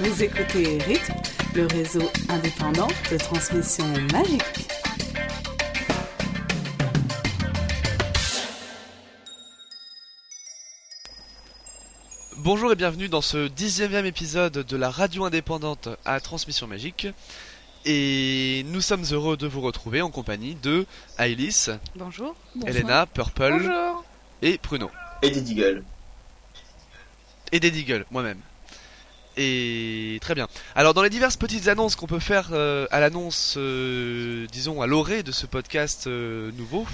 Vous écoutez Rythme, le réseau indépendant de transmission magique. Bonjour et bienvenue dans ce dixième épisode de la radio indépendante à transmission magique. Et nous sommes heureux de vous retrouver en compagnie de Ailis, Bonjour. Elena, Purple Bonjour. et Pruno. Et des Deagle. Et des Deagle, moi-même. Et très bien. Alors dans les diverses petites annonces qu'on peut faire euh, à l'annonce, euh, disons à l'orée de ce podcast euh, nouveau,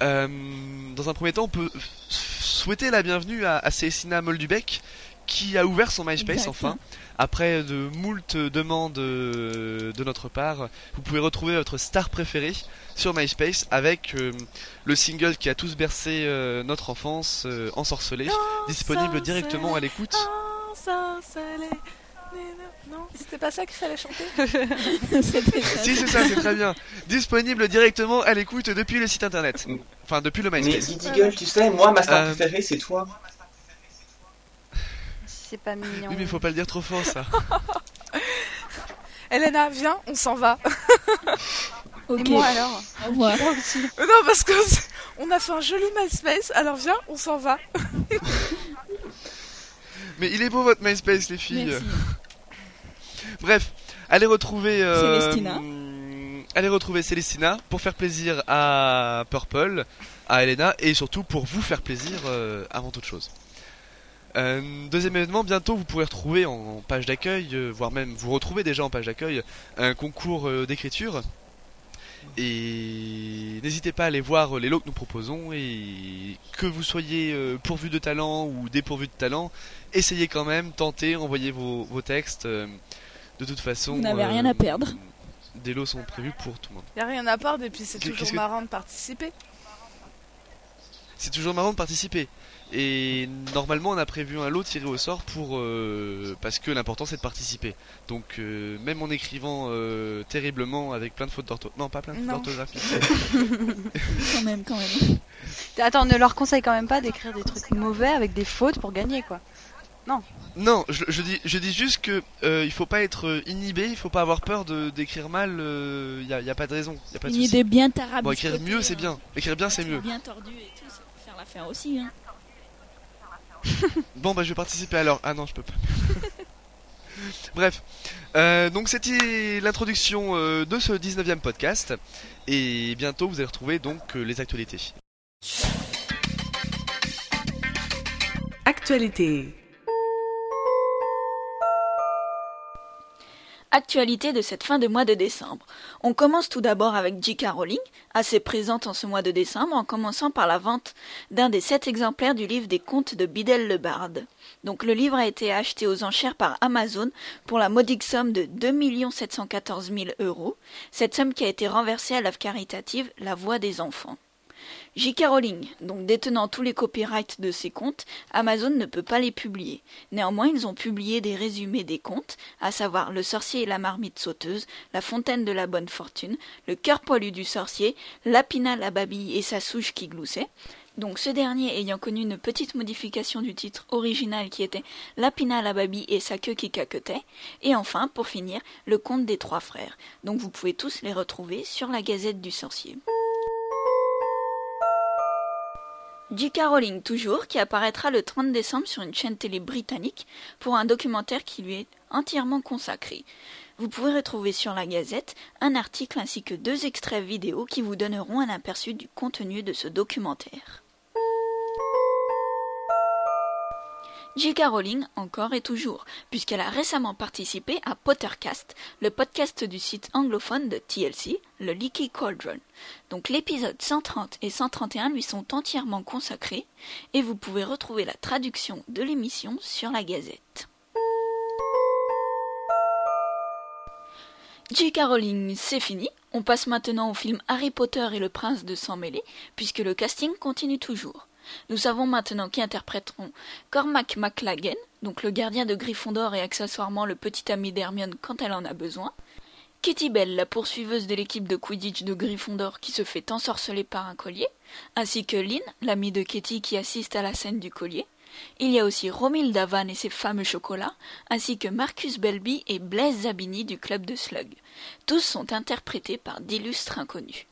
dans un premier temps on peut souhaiter la bienvenue à, à Célestina Moldubec qui a ouvert son MySpace enfin. Après de moult demandes de notre part, vous pouvez retrouver votre star préférée sur MySpace avec le single qui a tous bercé notre enfance, Ensorcelé, disponible directement à l'écoute. Non, c'était pas ça qu'il fallait chanter. Si c'est ça, c'est très bien. Disponible directement à l'écoute depuis le site internet. Enfin, depuis le Mais MySpace. Dee Deagle, tu sais, moi, ma star Euh, préférée, c'est toi. C'est pas mignon. Oui, mais faut pas le dire trop fort ça. Elena, viens, on s'en va. Ok, Et moi alors au revoir. Non, parce que on a fait un joli MySpace, alors viens, on s'en va. Mais il est beau votre MySpace, les filles. Merci. Bref, allez retrouver. euh, Célestina. hum, Allez retrouver Célestina pour faire plaisir à Purple, à Elena et surtout pour vous faire plaisir euh, avant toute chose. Euh, deuxième événement, bientôt vous pourrez retrouver en page d'accueil, voire même vous retrouvez déjà en page d'accueil, un concours d'écriture. Et n'hésitez pas à aller voir euh, les lots que nous proposons et que vous soyez euh, pourvu de talent ou dépourvu de talent, essayez quand même, tentez, envoyez vos, vos textes. euh, de toute façon, Vous n'avez rien à perdre. Des lots sont prévus pour tout le monde. Y a rien à perdre et puis c'est toujours marrant de participer. C'est toujours marrant de participer. Et normalement, on a prévu un lot tiré au sort pour euh, parce que l'important c'est de participer. Donc euh, même en écrivant euh, terriblement avec plein de fautes d'orthographe, non pas plein de fautes Non. d'orthographe, Quand même, quand même. Attends, ne leur conseille quand même pas d'écrire des trucs mauvais avec des fautes pour gagner, quoi. Non, je, je dis, je dis juste que euh, il faut pas être inhibé, il faut pas avoir peur de d'écrire mal. Il y, a, y a pas de raison, y a pas de Une idée bien tarabiscotée. Bon, écrire mieux c'est hein. bien. Écrire bien c'est mieux. Bien tordu et tout, ça peut faire l'affaire aussi. Hein. Bon bah je vais participer alors. Ah non, je peux pas. Bref, Euh, donc c'était l'introduction euh, de ce 19e podcast et bientôt vous allez retrouver donc euh, les actualités. Actualité. Actualité de cette fin de mois de décembre. On commence tout d'abord avec J.K. Rowling, assez présente en ce mois de décembre, en commençant par la vente d'un des sept exemplaires du livre des contes de Bidel le Barde. Donc le livre a été acheté aux enchères par Amazon pour la modique somme de 2 714 000 euros, cette somme qui a été renversée à l'œuvre caritative La Voix des enfants. J.K. Rowling, donc détenant tous les copyrights de ces contes, Amazon ne peut pas les publier. Néanmoins, ils ont publié des résumés des contes, à savoir Le sorcier et la marmite sauteuse, La fontaine de la bonne fortune, Le cœur poilu du sorcier, Lapina la babille et sa souche qui gloussait. Donc ce dernier ayant connu une petite modification du titre original qui était Lapina la babille et sa queue qui caquetait. Et enfin, pour finir, Le conte des trois frères. Donc vous pouvez tous les retrouver sur la Gazette du sorcier. J.K. Rowling toujours, qui apparaîtra le 30 décembre sur une chaîne télé britannique pour un documentaire qui lui est entièrement consacré. Vous pouvez retrouver sur la Gazette un article ainsi que deux extraits vidéo qui vous donneront un aperçu du contenu de ce documentaire. J.K. Rowling encore et toujours, puisqu'elle a récemment participé à Pottercast, le podcast du site anglophone de TLC, le Leaky Cauldron. Donc l'épisode 130 et 131 lui sont entièrement consacrés, et vous pouvez retrouver la traduction de l'émission sur la Gazette. J.K. Rowling, c'est fini. On passe maintenant au film Harry Potter et le prince de sang mêlé, puisque le casting continue toujours. Nous savons maintenant qui interpréteront Cormac McLagan, donc le gardien de Gryffondor et accessoirement le petit ami d'Hermione quand elle en a besoin. Kitty Bell, la poursuiveuse de l'équipe de Quidditch de Gryffondor qui se fait ensorceler par un collier, ainsi que Lynn, l'amie de Kitty qui assiste à la scène du collier, Il y a aussi Romilda Van et ses fameux chocolats, ainsi que Marcus Belby et Blaise Zabini du club de Slug. Tous sont interprétés par d'illustres inconnus.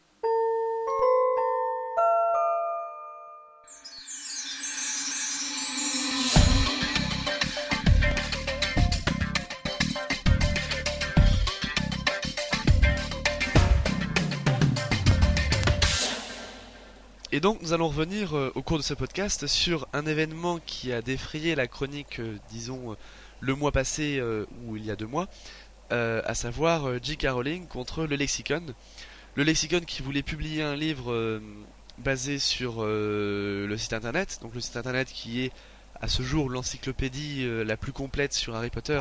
Et donc nous allons revenir euh, au cours de ce podcast sur un événement qui a défrayé la chronique, euh, disons, euh, le mois passé ou il y a deux mois, à savoir J.K. Rowling contre le Lexicon. Le Lexicon qui voulait publier un livre basé sur le site internet, donc le site internet qui est à ce jour l'encyclopédie la plus complète sur Harry Potter.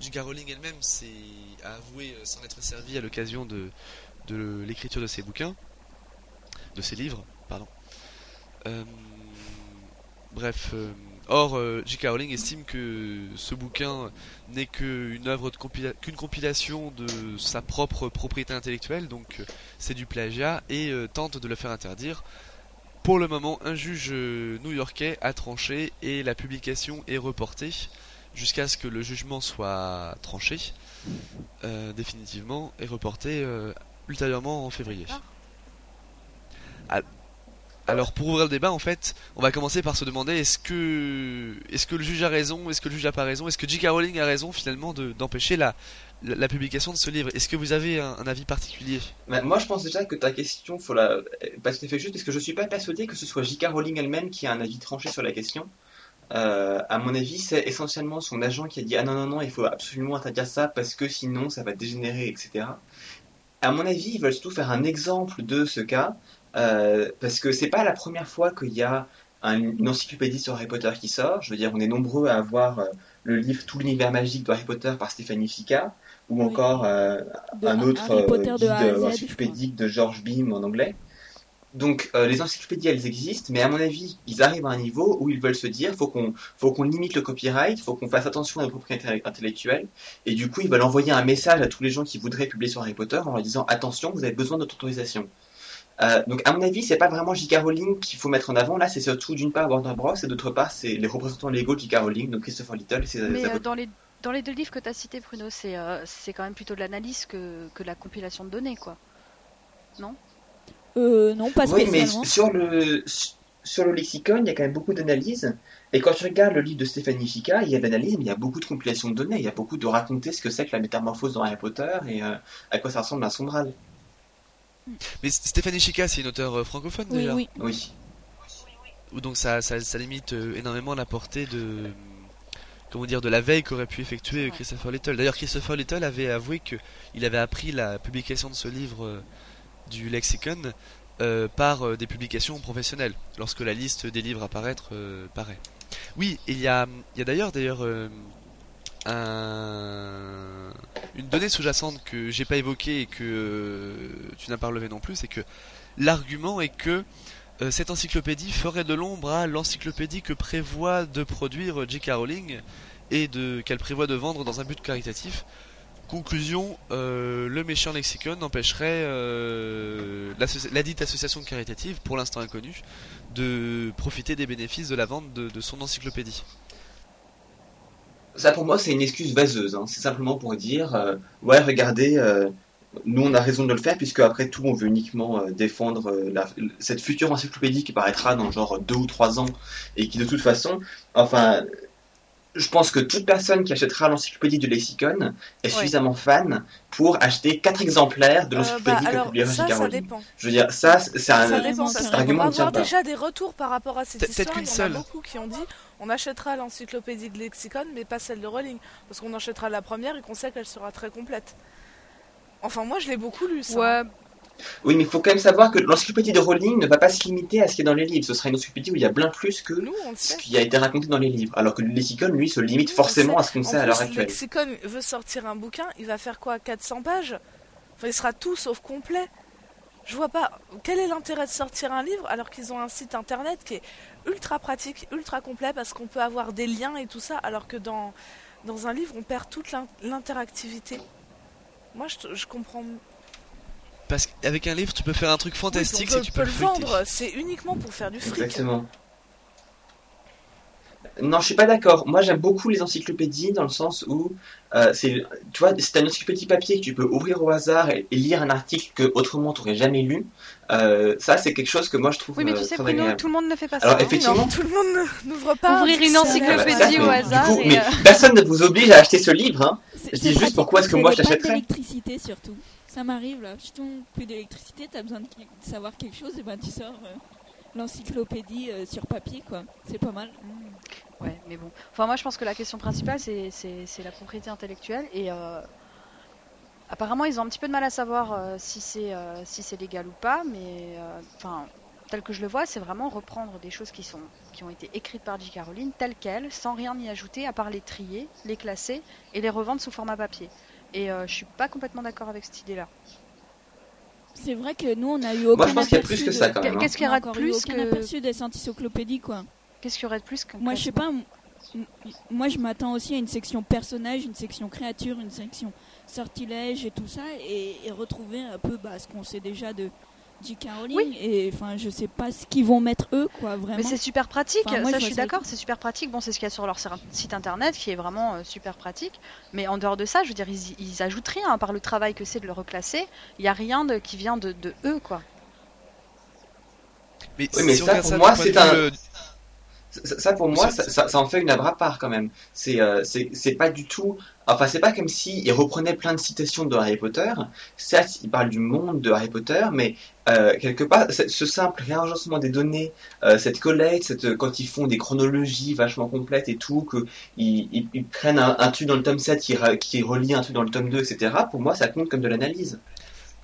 J.K. Rowling elle-même a avoué s'en être servie à l'occasion de l'écriture de ses bouquins de ses livres, pardon. Euh, bref, euh, or euh, J.K. Rowling estime que ce bouquin n'est qu'une œuvre de qu'une compilation de sa propre propriété intellectuelle, donc c'est du plagiat et tente de le faire interdire. Pour le moment, un juge new-yorkais a tranché et la publication est reportée jusqu'à ce que le jugement soit tranché définitivement et reporté ultérieurement en février. Alors pour ouvrir le débat, en fait, on va commencer par se demander est-ce que est-ce que le juge a raison, est-ce que le juge a pas raison, est-ce que J.K. Rowling a raison finalement de- d'empêcher la, la, la publication de ce livre? Est-ce que vous avez un, avis particulier? Bah, moi, je pense déjà que ta question, faut la, pas juste, parce que je suis pas persuadé que ce soit J.K. Rowling elle-même qui a un avis tranché sur la question. Euh, à mon avis, c'est essentiellement son agent qui a dit ah non non non, il faut absolument interdire ça parce que sinon ça va dégénérer, etc. À mon avis, ils veulent surtout faire un exemple de ce cas euh, parce que c'est pas la première fois qu'il y a un- une encyclopédie sur Harry Potter qui sort. Je veux dire, on est nombreux à avoir euh, le livre Tout l'univers magique de Harry Potter par Stéphanie Fica ou Oui. encore euh, De un autre de guide je encyclopédique de George Beam en anglais. Donc euh, les encyclopédies elles existent, mais à mon avis ils arrivent à un niveau où ils veulent se dire faut qu'on faut qu'on limite le copyright, faut qu'on fasse attention à nos propriétés intellectuelles, et du coup ils veulent envoyer un message à tous les gens qui voudraient publier sur Harry Potter en leur disant attention vous avez besoin de notre autorisation. Euh, donc à mon avis c'est pas vraiment J.K. Rowling qu'il faut mettre en avant là, c'est surtout d'une part Warner Bros et d'autre part c'est les représentants légaux de J.K. Rowling, donc Christopher Little et ses Mais euh, dans les dans les deux livres que tu as cités, Bruno, c'est euh, c'est quand même plutôt de l'analyse que, que la compilation de données, quoi. Euh, non, pas Oui, mais spécialement. sur le, sur le lexicon, il y a quand même beaucoup d'analyses. Et quand tu regardes le livre de Stéphanie Fica, il y a de l'analyse, mais il y a beaucoup de compilations de données. Il y a beaucoup de raconter ce que c'est que la métamorphose dans Harry Potter et euh, à quoi ça ressemble un sombral. Mais Stéphanie Chica, c'est une auteure euh, francophone Oui, déjà oui. Oui. Ou donc ça, ça, ça limite euh, énormément la portée de comment dire de la veille qu'aurait pu effectuer Christopher Little. D'ailleurs, Christopher Little avait avoué que il avait appris la publication de ce livre euh, du lexicon euh, par euh, des publications professionnelles, lorsque la liste des livres à paraître euh, paraît. Oui, il y a, il y a d'ailleurs d'ailleurs euh, un- une donnée sous-jacente que j'ai pas évoquée et que euh, tu n'as pas relevé non plus, c'est que l'argument est que euh, cette encyclopédie ferait de l'ombre à l'encyclopédie que prévoit de produire J.K. Rowling et qu'elle prévoit de vendre dans un but caritatif. Conclusion, euh, le méchant lexicon empêcherait euh, la dite association caritative, pour l'instant inconnue, de profiter des bénéfices de la vente de son encyclopédie. Ça, pour moi, c'est une excuse vaseuse. hein. C'est simplement pour dire, euh, ouais, regardez, euh, nous, on a raison de le faire, puisque après tout, on veut uniquement euh, défendre euh, la- cette future encyclopédie qui paraîtra dans genre deux ou trois ans, et qui, de toute façon, enfin, je pense que toute personne qui achètera l'encyclopédie du lexicon est suffisamment fan pour acheter quatre exemplaires de Euh, bah, l'encyclopédie que alors, publiera ça, J.K. ça Rowling. dépend. Je veux dire, ça, c'est Ça un, dépend, cet parce cet qu'on argument va ne tient avoir pas. déjà des retours par rapport à cette histoire. Il y en a seule. beaucoup qui ont dit on achètera l'encyclopédie de Lexicon, mais pas celle de Rowling. Parce qu'on achètera la première et qu'on sait qu'elle sera très complète. Enfin, moi, je l'ai beaucoup lu, ça. Ouais, Oui, mais il faut quand même savoir que l'encyclopédie de Rowling ne va pas se limiter à ce qui est dans les livres. Ce sera une encyclopédie où il y a bien plus que Nous, le ce qui a été raconté dans les livres. Alors que le lexicon, lui, se limite forcément à ce qu'on sait à l'heure actuelle. Lexicon veut sortir un bouquin, il va faire quoi 400 pages? Enfin, il sera tout sauf complet. Je vois pas. Quel est l'intérêt de sortir un livre alors qu'ils ont un site internet qui est ultra pratique, ultra complet parce qu'on peut avoir des liens et tout ça, alors que dans, dans un livre, on perd toute l'in- l'interactivité? Moi, je, je comprends. Parce qu'avec un livre, tu peux faire un truc fantastique on peut, si tu peux le vendre, c'est uniquement pour faire du fric. Exactement. Non, je suis pas d'accord. Moi, j'aime beaucoup les encyclopédies dans le sens où euh, c'est, tu vois, c'est une encyclopédie papier que tu peux ouvrir au hasard et, et lire un article que autrement tu n'aurais jamais lu. Euh, ça, c'est quelque chose que moi je trouve Oui, mais tu euh, sais, très Bruno, tout le monde ne fait pas ça. Alors, effectivement, Non, tout le monde ne- n'ouvre pas. un Ouvrir une encyclopédie Ah bah, ça, au hasard coup, et, mais euh, personne ne vous oblige à acheter ce livre. Hein. Je dis juste pourquoi est-ce que moi, je pas l'achèterais. d'électricité surtout. Ça m'arrive là, je tombe plus d'électricité, t'as besoin de, savoir quelque chose, et ben tu sors euh, l'encyclopédie euh, sur papier quoi. C'est pas mal. Ouais, mais bon. Enfin, moi, je pense que la question principale, c'est la propriété intellectuelle. Et euh, apparemment, ils ont un petit peu de mal à savoir si c'est si légal ou pas. Mais enfin, tel que je le vois, c'est vraiment reprendre des choses qui sont qui ont été écrites par J.K. Rowling telles quelles, sans rien y ajouter, à part les trier, les classer et les revendre sous format papier. Et euh, je suis pas complètement d'accord avec cette idée-là. C'est vrai que nous on a eu aucun Moi, je pense qu'il y a aperçu plus que de- ça quand même. hein. Qu'est-ce qu'il y aurait de plus aucun que aperçu des encyclopédies quoi. qu'est-ce qu'il y aurait de plus Moi je sais pas, moi je m'attends aussi à une section personnage, une section créature, une section sortilège et tout ça, et, et retrouver un peu bah, ce qu'on sait déjà de J.K. Rowling. Oui. Et enfin je sais pas ce qu'ils vont mettre eux quoi vraiment. Mais c'est super pratique, moi, ça je je suis d'accord, c'est super pratique. Bon, c'est ce qu'il y a sur leur site internet qui est vraiment euh, super pratique. Mais en dehors de ça, je veux dire, ils, ils ajoutent rien à part le travail que c'est de le reclasser. Il n'y a rien de, qui vient de, de eux, quoi. Mais, Oui, mais si on ça, regarde pour ça moi, c'est un- Ça, ça, pour moi, Ça- ça, ça, en fait une à part quand même. C'est euh, c'est pas du tout. Enfin, c'est pas comme si il reprenait plein de citations de Harry Potter. Certes, il parle du monde de Harry Potter, mais euh, quelque part, ce simple réagencement des données, euh, cette collecte, cette, quand ils font des chronologies vachement complètes et tout, que ils, ils, prennent un, un truc dans le tome 7 qui, qui relie un truc dans le tome 2, etc. Pour moi, ça compte comme de l'analyse.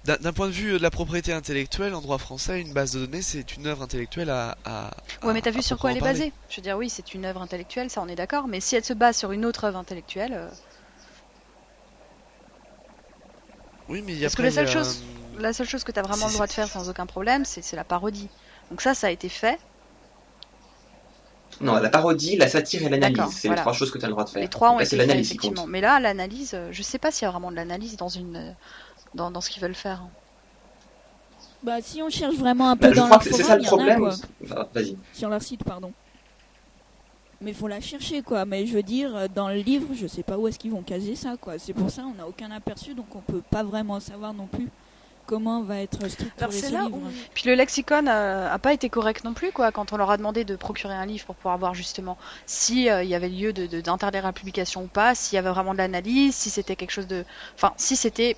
D'un point de vue de la propriété intellectuelle, en droit français, une base de données, c'est une œuvre intellectuelle à. à Ouais, mais t'as vu sur quoi elle est basée? Je veux dire, oui, c'est une œuvre intellectuelle, ça on est d'accord. Mais si elle se base sur une autre œuvre intellectuelle, euh, Oui, mais il y a Parce que la seule chose- euh, la seule chose que t'as vraiment le droit de faire sans aucun problème, c'est la parodie. Donc ça, ça a été fait. Non, la parodie, la satire et l'analyse, c'est voilà. les trois choses que tu as le droit de faire. Les trois ont Là, été l'analyse effectivement. Mais là, l'analyse, euh, je sais pas s'il y a vraiment de l'analyse dans une euh, dans, dans ce qu'ils veulent faire. Bah si on cherche vraiment un peu Bah, je dans crois leur que c'est forum, ça le il y en a, problème. quoi. Ah, Vas-y. sur leur site, pardon. Mais faut la chercher, quoi. Mais je veux dire, euh, dans le livre, je sais pas où est-ce qu'ils vont caser ça, quoi. C'est pour ça, on n'a aucun aperçu, donc on peut pas vraiment savoir non plus comment va être structuré ce livre. où Puis le lexicon euh, a pas été correct non plus, quoi, quand on leur a demandé de procurer un livre pour pouvoir voir justement si euh, il y avait lieu de de- d'interdire la publication ou pas, s'il y avait vraiment de l'analyse, si c'était quelque chose de, enfin, si c'était,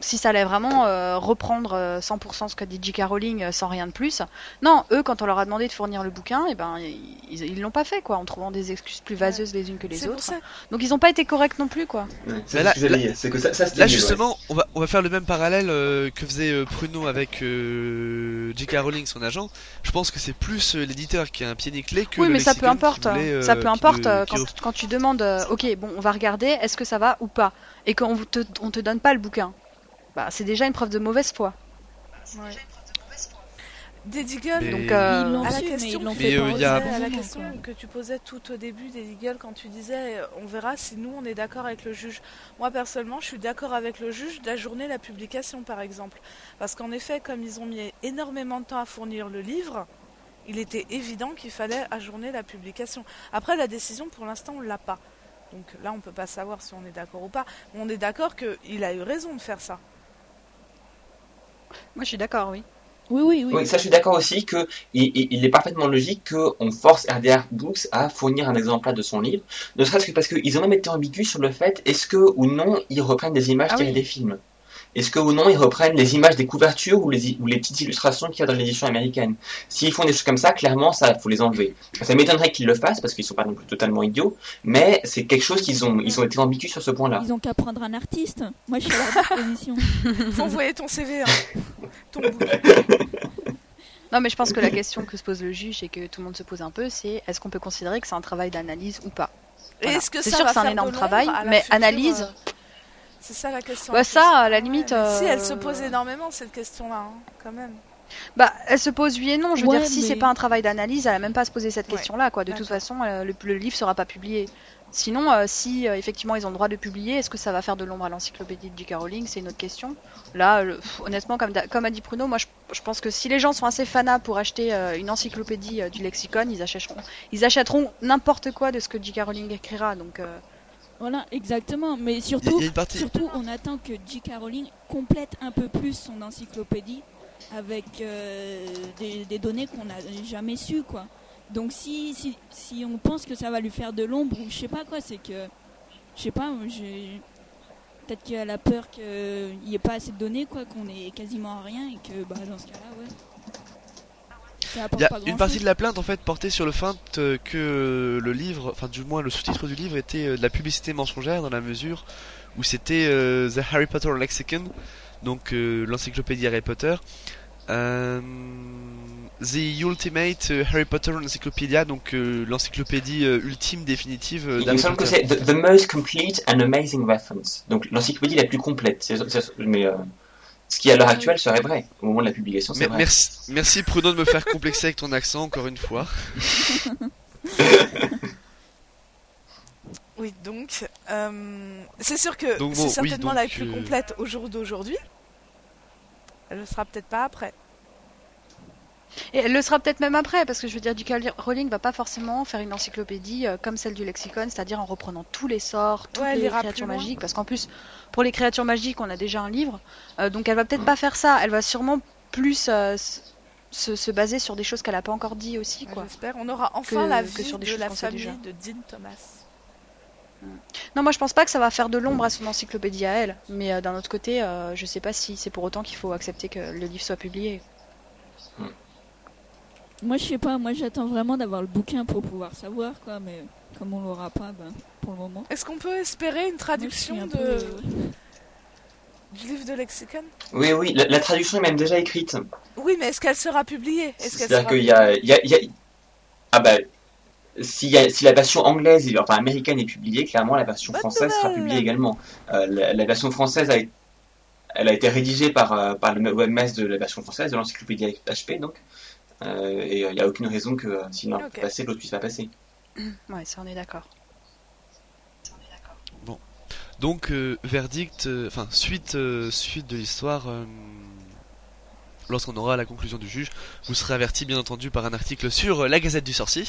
si ça allait vraiment euh, reprendre euh, 100% ce qu'a dit J.K. Rowling euh, sans rien de plus. Non, eux, quand on leur a demandé de fournir le bouquin, et ben ils ils l'ont pas fait, quoi, en trouvant des excuses plus vaseuses les unes que les autres. Donc ils ont pas été corrects non plus, quoi. Ouais, Mais C'est là- que que ça, ça ouais. justement, on va on va faire le même parallèle euh, que faisait euh, Pruno avec euh, J.K. Rowling, son agent. Je pense que c'est plus euh, l'éditeur qui a un pied nickelé que Oui, le mais ça peu importe. voulait, euh, ça peu importe euh, quand, quand tu demandes, euh, ok, bon, on va regarder, est-ce que ça va ou pas, et qu'on te, on te donne pas le bouquin. Bah, c'est déjà une preuve de mauvaise foi. des Deagle, Donc, euh, à la su, mais question Mais, euh, a- à la question que tu posais tout au début des Deagle quand tu disais on verra si nous on est d'accord avec le juge. Moi personnellement je suis d'accord avec le juge d'ajourner la publication par exemple. Parce qu'en effet comme ils ont mis énormément de temps à fournir le livre, il était évident qu'il fallait ajourner la publication. Après la décision pour l'instant on l'a pas. Donc là on peut pas savoir si on est d'accord ou pas. Mais on est d'accord qu'il a eu raison de faire ça. Moi je suis d'accord, oui. Oui, oui, oui. Oui, ça je suis d'accord aussi que il, il- il est parfaitement logique qu'on force RDR Books à fournir un exemplaire de son livre, ne serait-ce que parce qu'ils ont même été ambigus sur le fait est-ce que ou non ils reprennent des images Ah tirées oui. des films. Est-ce que ou non ils reprennent les images des couvertures ou les, i- ou les petites illustrations qu'il y a dans l'édition américaine? S'ils font des choses comme ça, clairement ça faut les enlever. Ça m'étonnerait qu'ils le fassent parce qu'ils sont pas non plus totalement idiots, mais c'est quelque chose qu'ils ont ils ont été ambigus sur ce point-là. Ils ont qu'à prendre un artiste. Moi, je suis à leur disposition. Faut envoyer ton CV, hein. ton. Non, mais je pense que la question que se pose le juge et que tout le monde se pose un peu, c'est est-ce qu'on peut considérer que c'est un travail d'analyse ou pas? Et Voilà. est-ce que C'est ça sûr va que c'est un énorme travail, mais future, analyse- euh, C'est ça la question. Bah, ça, à la limite, Si euh, elle se pose énormément cette question-là, hein, quand même. Bah, elle se pose oui et non. Je veux Ouais, dire, si mais- c'est pas un travail d'analyse, elle a même pas à se poser cette Ouais. question-là, quoi. De toute façon, euh, le, le livre sera pas publié. Sinon, euh, si euh, effectivement ils ont le droit de publier, est-ce que ça va faire de l'ombre à l'encyclopédie de J.K. Rowling? C'est une autre question. Là, le- pff, honnêtement, comme, comme a dit Pruno, moi je, je pense que si les gens sont assez fanas pour acheter euh, une encyclopédie euh, du lexicon, ils achèteront, ils achèteront n'importe quoi de ce que J.K. Rowling écrira. Donc, euh, Voilà, exactement. Mais surtout, partie. surtout, on attend que J.K. Rowling complète un peu plus son encyclopédie avec euh, des, des données qu'on n'a jamais sues, quoi. Donc si, si, si on pense que ça va lui faire de l'ombre ou je sais pas quoi, c'est que, je sais pas. Peut-être qu'elle a peur qu'il n'y ait pas assez de données, quoi, qu'on ait quasiment rien et que, bah, dans ce cas-là, ouais. Il y a une partie de la plainte en fait portée sur le fait que le livre, enfin du moins le sous-titre du livre était euh, de la publicité mensongère dans la mesure où c'était euh, The Harry Potter Lexicon, donc euh, l'encyclopédie Harry Potter, euh, The Ultimate Harry Potter Encyclopedia, donc euh, l'encyclopédie euh, ultime définitive euh, Il me d'Harry semble que Potter. c'est the, the most complete and amazing reference. Donc l'encyclopédie la plus complète. Mais euh, ce qui à l'heure actuelle serait vrai. Au moment de la publication, c'est Mais- vrai. merci, merci Pruno de me faire complexer avec ton accent encore une fois. Oui, donc, euh, c'est sûr que c'est bon, oui, certainement la donc, plus euh, complète au jour d'aujourd'hui. Elle le sera peut-être pas après. Et elle le sera peut-être même après, parce que je veux dire, J.K. Rowling va pas forcément faire une encyclopédie euh, comme celle du lexicon, c'est-à-dire en reprenant tous les sorts, toutes Ouais, les créatures magiques, parce qu'en plus, pour les créatures magiques, on a déjà un livre, euh, donc elle va peut-être pas faire ça, elle va sûrement plus euh, se, se baser sur des choses qu'elle a pas encore dit aussi, Ouais, quoi. J'espère. On aura enfin Que- la que vie sur des de la famille de Dean Thomas. Non, moi je pense pas que ça va faire de l'ombre à son encyclopédie à elle, mais d'un autre côté, je sais pas si c'est pour autant qu'il faut accepter que le livre soit publié. Moi, je sais pas, moi j'attends vraiment d'avoir le bouquin pour pouvoir savoir, quoi, mais comme on l'aura pas, ben, pour le moment. Est-ce qu'on peut espérer une traduction suis un de... peu, euh, du livre de lexicon? Oui, oui, la, la traduction est même déjà écrite. Oui, mais est-ce qu'elle sera publiée? Est-ce qu'elle C'est-à-dire sera qu'il y a, il y, a, il y a- Ah bah, si, y a- si la version anglaise, enfin américaine est publiée, clairement la version Bonne française sera publiée également. Euh, la, la version française a, été- elle a été rédigée par, euh, par le webmaster de la version française, de l'encyclopédie HP, donc. Euh, et il n'y a aucune raison que euh, si l'un Ok. peut passer, l'autre puisse pas passer. Ouais, ça on est d'accord. Donc euh, verdict, euh, enfin suite euh, suite de l'histoire. euh, Lorsqu'on aura la conclusion du juge, vous serez averti bien entendu par un article sur euh, la Gazette du Sorcier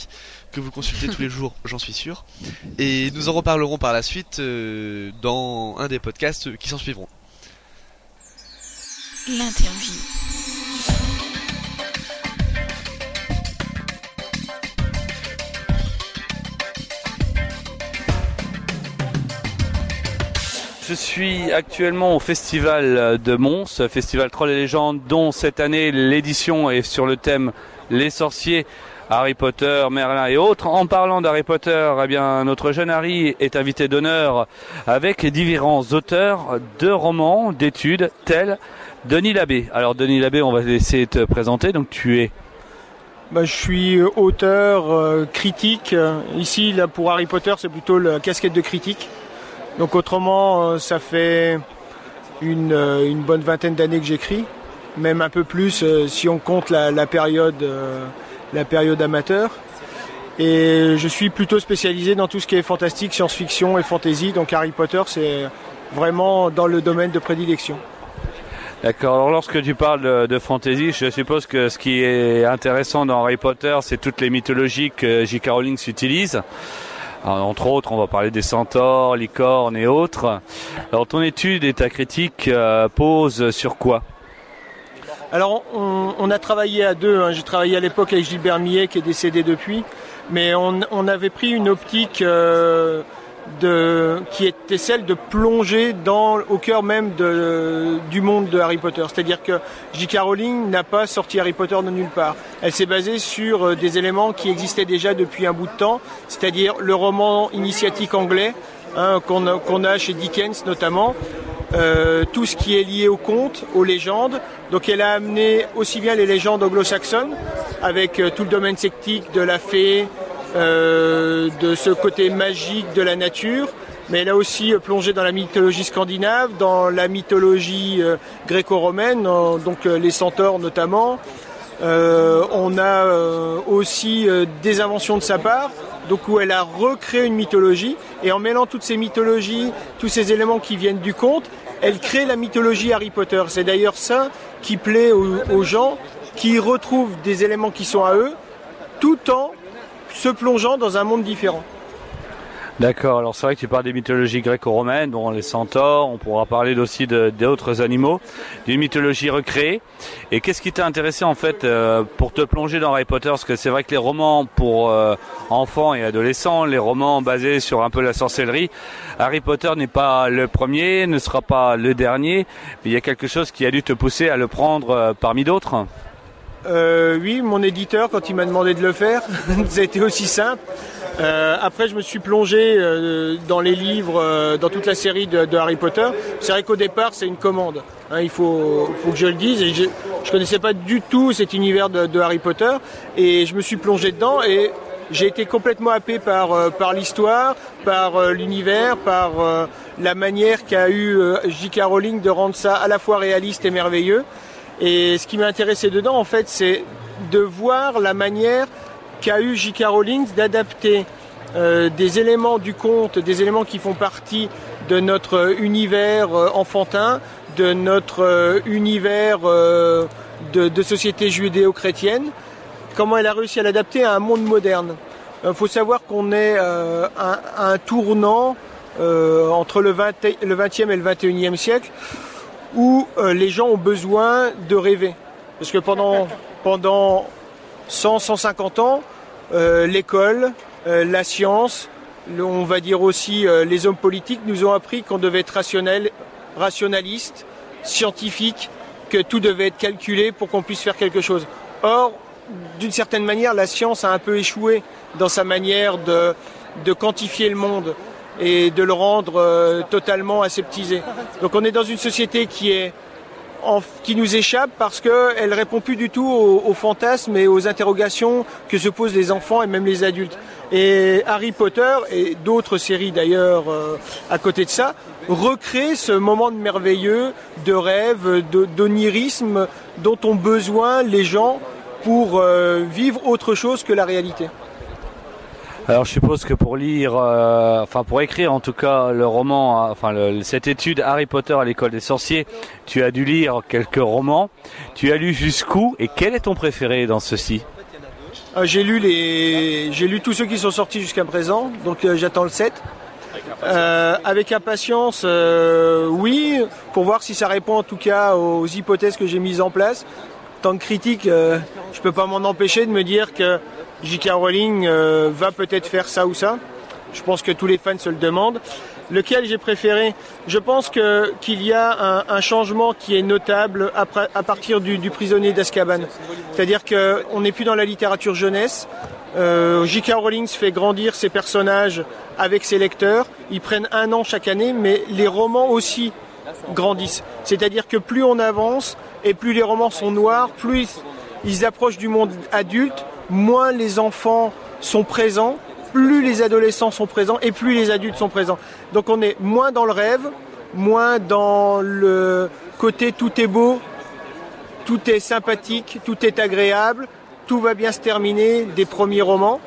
que vous consultez tous les jours, j'en suis sûr. Et nous en reparlerons par la suite euh, dans un des podcasts qui s'en suivront. L'interview. Je suis actuellement au festival de Mons, festival Troll et légendes, dont cette année l'édition est sur le thème Les sorciers, Harry Potter, Merlin et autres. En parlant d'Harry Potter, eh bien notre jeune Harry est invité d'honneur avec différents auteurs de romans, d'études, tels Denis Labbé. Alors Denis Labbé, on va laisser te présenter. Donc tu es Bah, je suis auteur, euh, critique. Ici, là, pour Harry Potter, c'est plutôt la casquette de critique. Donc autrement, euh, ça fait une, euh, une bonne vingtaine d'années que j'écris, même un peu plus euh, si on compte la, période, la période amateur. Et je suis plutôt spécialisé dans tout ce qui est fantastique, science-fiction et fantasy. Donc Harry Potter, c'est vraiment dans le domaine de prédilection. D'accord. Alors lorsque tu parles de, de fantasy, je suppose que ce qui est intéressant dans Harry Potter, c'est toutes les mythologies que J.K. Rowling s'utilise. Alors, entre autres, on va parler des centaures, licornes et autres. Alors ton étude et ta critique euh, posent sur quoi? Alors, on, a travaillé à deux. hein. J'ai travaillé à l'époque avec Gilbert Millet, qui est décédé depuis. Mais on, on avait pris une optique euh, de, qui était celle de plonger dans, au cœur même de, du monde de Harry Potter. C'est-à-dire que J.K. Rowling n'a pas sorti Harry Potter de nulle part. Elle s'est basée sur euh, des éléments qui existaient déjà depuis un bout de temps, c'est-à-dire le roman initiatique anglais hein, qu'on a, a chez Dickens notamment. Euh, tout ce qui est lié aux contes, aux légendes. Donc elle a amené aussi bien les légendes anglo-saxonnes, avec euh, tout le domaine sectique de la fée, euh, de ce côté magique de la nature, mais elle a aussi euh, plongé dans la mythologie scandinave, dans la mythologie euh, gréco-romaine, donc euh, les centaures notamment. On a aussi des inventions de sa part, donc où elle a recréé une mythologie, et en mêlant toutes ces mythologies, tous ces éléments qui viennent du conte, elle crée la mythologie Harry Potter. C'est d'ailleurs ça qui plaît aux, aux gens, qui retrouvent des éléments qui sont à eux, tout en se plongeant dans un monde différent. D'accord, alors c'est vrai que tu parles des mythologies gréco-romaines, bon, les centaures, on pourra parler aussi d'autres animaux, d'une mythologie recréée. Et qu'est-ce qui t'a intéressé en fait euh, pour te plonger dans Harry Potter? Parce que c'est vrai que les romans pour euh, enfants et adolescents, les romans basés sur un peu la sorcellerie, Harry Potter n'est pas le premier, ne sera pas le dernier, mais il y a quelque chose qui a dû te pousser à le prendre euh, parmi d'autres Euh, oui, mon éditeur, quand il m'a demandé de le faire, ça a été aussi simple. Euh, après, je me suis plongé euh, dans les livres, euh, dans toute la série de, de Harry Potter. C'est vrai qu'au départ, c'est une commande. Hein, il faut, faut que je le dise. Et je, je connaissais pas du tout cet univers de, de Harry Potter, et je me suis plongé dedans. Et j'ai été complètement happé par, euh, par l'histoire, par euh, l'univers, par euh, la manière qu'a eu J.K. Rowling de rendre ça à la fois réaliste et merveilleux. Et ce qui m'a intéressé dedans, en fait, c'est de voir la manière qu'a eu J.K. Rowling d'adapter euh, des éléments du conte, des éléments qui font partie de notre univers euh, enfantin, de notre euh, univers euh, de, de société judéo-chrétienne, comment elle a réussi à l'adapter à un monde moderne. Il faut savoir qu'on est euh, à, à un tournant euh, entre le, 20, le 20e et le 21e siècle où euh, les gens ont besoin de rêver. Parce que pendant, pendant 100, 150 ans, euh, l'école, euh, la science, on va dire aussi euh, les hommes politiques nous ont appris qu'on devait être rationnel, rationaliste, scientifique, que tout devait être calculé pour qu'on puisse faire quelque chose. Or, d'une certaine manière, la science a un peu échoué dans sa manière de, de quantifier le monde et de le rendre euh, totalement aseptisé. Donc on est dans une société qui est qui nous échappe parce qu'elle répond plus du tout aux, fantasmes et aux interrogations que se posent les enfants et même les adultes. Et Harry Potter et d'autres séries d'ailleurs euh, à côté de ça recréent ce moment de merveilleux, de rêve, d'onirisme dont ont besoin les gens pour euh, vivre autre chose que la réalité. Alors je suppose que pour lire, euh, enfin pour écrire en tout cas le roman, euh, enfin cette étude Harry Potter à l'école des sorciers, tu as dû lire quelques romans. Tu as lu jusqu'où et quel est ton préféré dans ceci? Euh, j'ai lu les, j'ai lu tous ceux qui sont sortis jusqu'à présent, donc euh, j'attends le 7. Euh, avec impatience, oui, pour voir si ça répond en tout cas aux hypothèses que j'ai mises en place. Tant que critique, je peux pas m'en empêcher de me dire que J.K. Rowling euh, va peut-être faire ça ou ça. Je pense que tous les fans se le demandent. Lequel j'ai préféré? Je pense que qu'il y a un, changement qui est notable après, à partir du, prisonnier d'Azkaban. C'est-à-dire qu'on n'est plus dans la littérature jeunesse. Euh, J.K. Rowling fait grandir ses personnages avec ses lecteurs. Ils prennent un an chaque année, mais les romans aussi grandissent. C'est-à-dire que plus on avance et plus les romans sont noirs, plus ils approchent du monde adulte, moins les enfants sont présents, plus les adolescents sont présents et plus les adultes sont présents. Donc on est moins dans le rêve, moins dans le côté tout est beau, tout est sympathique, tout est agréable, tout va bien se terminer des premiers romans.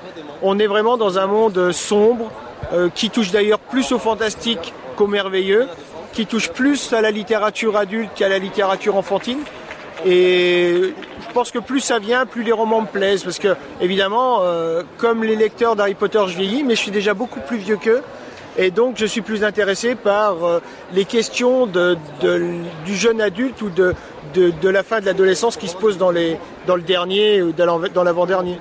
On est vraiment dans un monde sombre euh, qui touche d'ailleurs plus au fantastique qu'au merveilleux, qui touche plus à la littérature adulte qu'à la littérature enfantine. Et je pense que plus ça vient, plus les romans me plaisent. Parce que, évidemment, euh, comme les lecteurs d'Harry Potter, je vieillis, mais je suis déjà beaucoup plus vieux qu'eux. Et donc, je suis plus intéressé par euh, les questions de, de- du jeune adulte ou de, de, la fin de l'adolescence qui se pose dans, les, dans le dernier ou dans l'avant-dernier.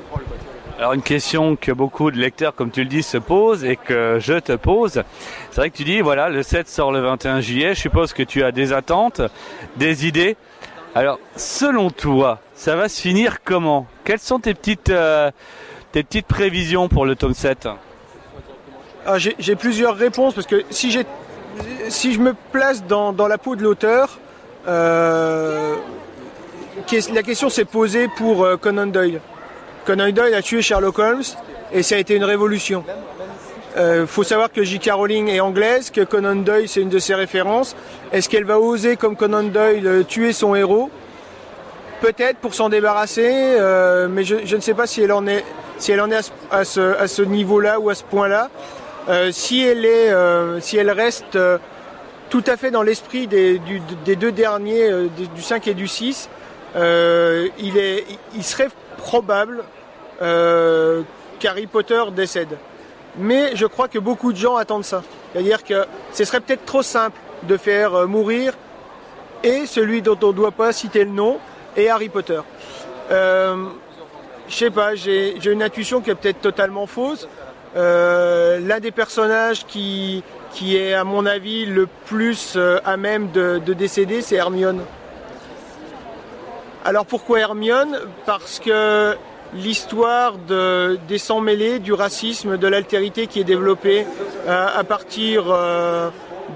Alors une question que beaucoup de lecteurs, comme tu le dis, se posent et que je te pose. C'est vrai que tu dis, voilà, le 7 sort le 21 juillet. Je suppose que tu as des attentes, des idées. Alors, selon toi, ça va se finir comment? Quelles sont tes petites, euh, tes petites prévisions pour le tome 7 Ah, J'ai plusieurs réponses parce que si, je me place dans, la peau de l'auteur, euh, la question s'est posée pour euh, Conan Doyle. Conan Doyle a tué Sherlock Holmes et ça a été une révolution. Il faut savoir que J.K. Rowling est anglaise, que Conan Doyle c'est une de ses références. Est-ce qu'elle va oser, comme Conan Doyle, tuer son héros? Peut-être pour s'en débarrasser, mais je, je, ne sais pas si elle en est, si elle en est à ce, à ce, niveau-là ou à ce point-là. si elle est, si elle reste tout à fait dans l'esprit des, des, deux derniers, euh, du 5 et du 6. Euh, il, est, il serait probable euh, qu'Harry Potter décède. Mais je crois que beaucoup de gens attendent ça. C'est-à-dire que ce serait peut-être trop simple de faire euh, mourir et celui dont on ne doit pas citer le nom et Harry Potter. Euh, je sais pas, j'ai une intuition qui est peut-être totalement fausse. Euh, L'un des personnages qui, qui est à mon avis le plus euh, à même de, de décéder, c'est Hermione. Alors pourquoi Hermione? Parce que l'histoire de, des sangs mêlés, du racisme, de l'altérité qui est développée euh, à partir euh,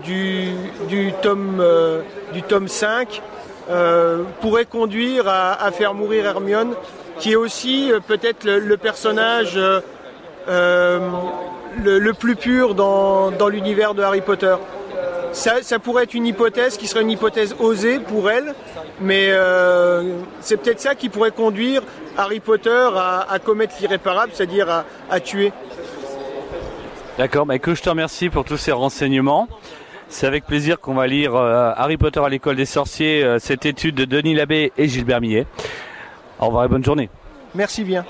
du, tome, euh, du tome 5 euh, pourrait conduire à, faire mourir Hermione, qui est aussi peut-être le, le, personnage le, le, plus pur dans, dans l'univers de Harry Potter. Ça, ça, pourrait être une hypothèse qui serait une hypothèse osée pour elle, mais euh, c'est peut-être ça qui pourrait conduire Harry Potter à, à commettre l'irréparable, c'est-à-dire à, à, tuer. D'accord, bah, que je te remercie pour tous ces renseignements. C'est avec plaisir qu'on va lire euh, Harry Potter à l'école des sorciers, euh, cette étude de Denis Labbé et Gilbert Millet. Au revoir et bonne journée. Merci bien.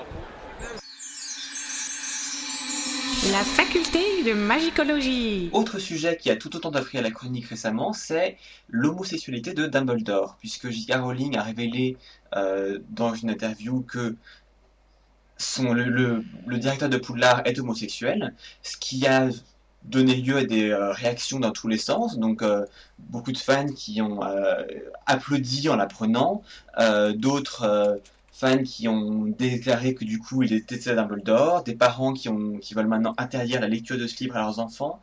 La faculté de magicologie. Autre sujet qui a tout autant d'affrient à la chronique récemment, c'est l'homosexualité de Dumbledore, puisque J.K. Rowling a révélé euh, dans une interview que le, directeur de Poudlard est homosexuel, ce qui a donné lieu à des euh, réactions dans tous les sens, donc euh, beaucoup de fans qui ont applaudi en l'apprenant, d'autres fans qui ont déclaré que du coup il était Dumbledore, des parents qui, ont, qui veulent maintenant interdire la lecture de ce livre à leurs enfants.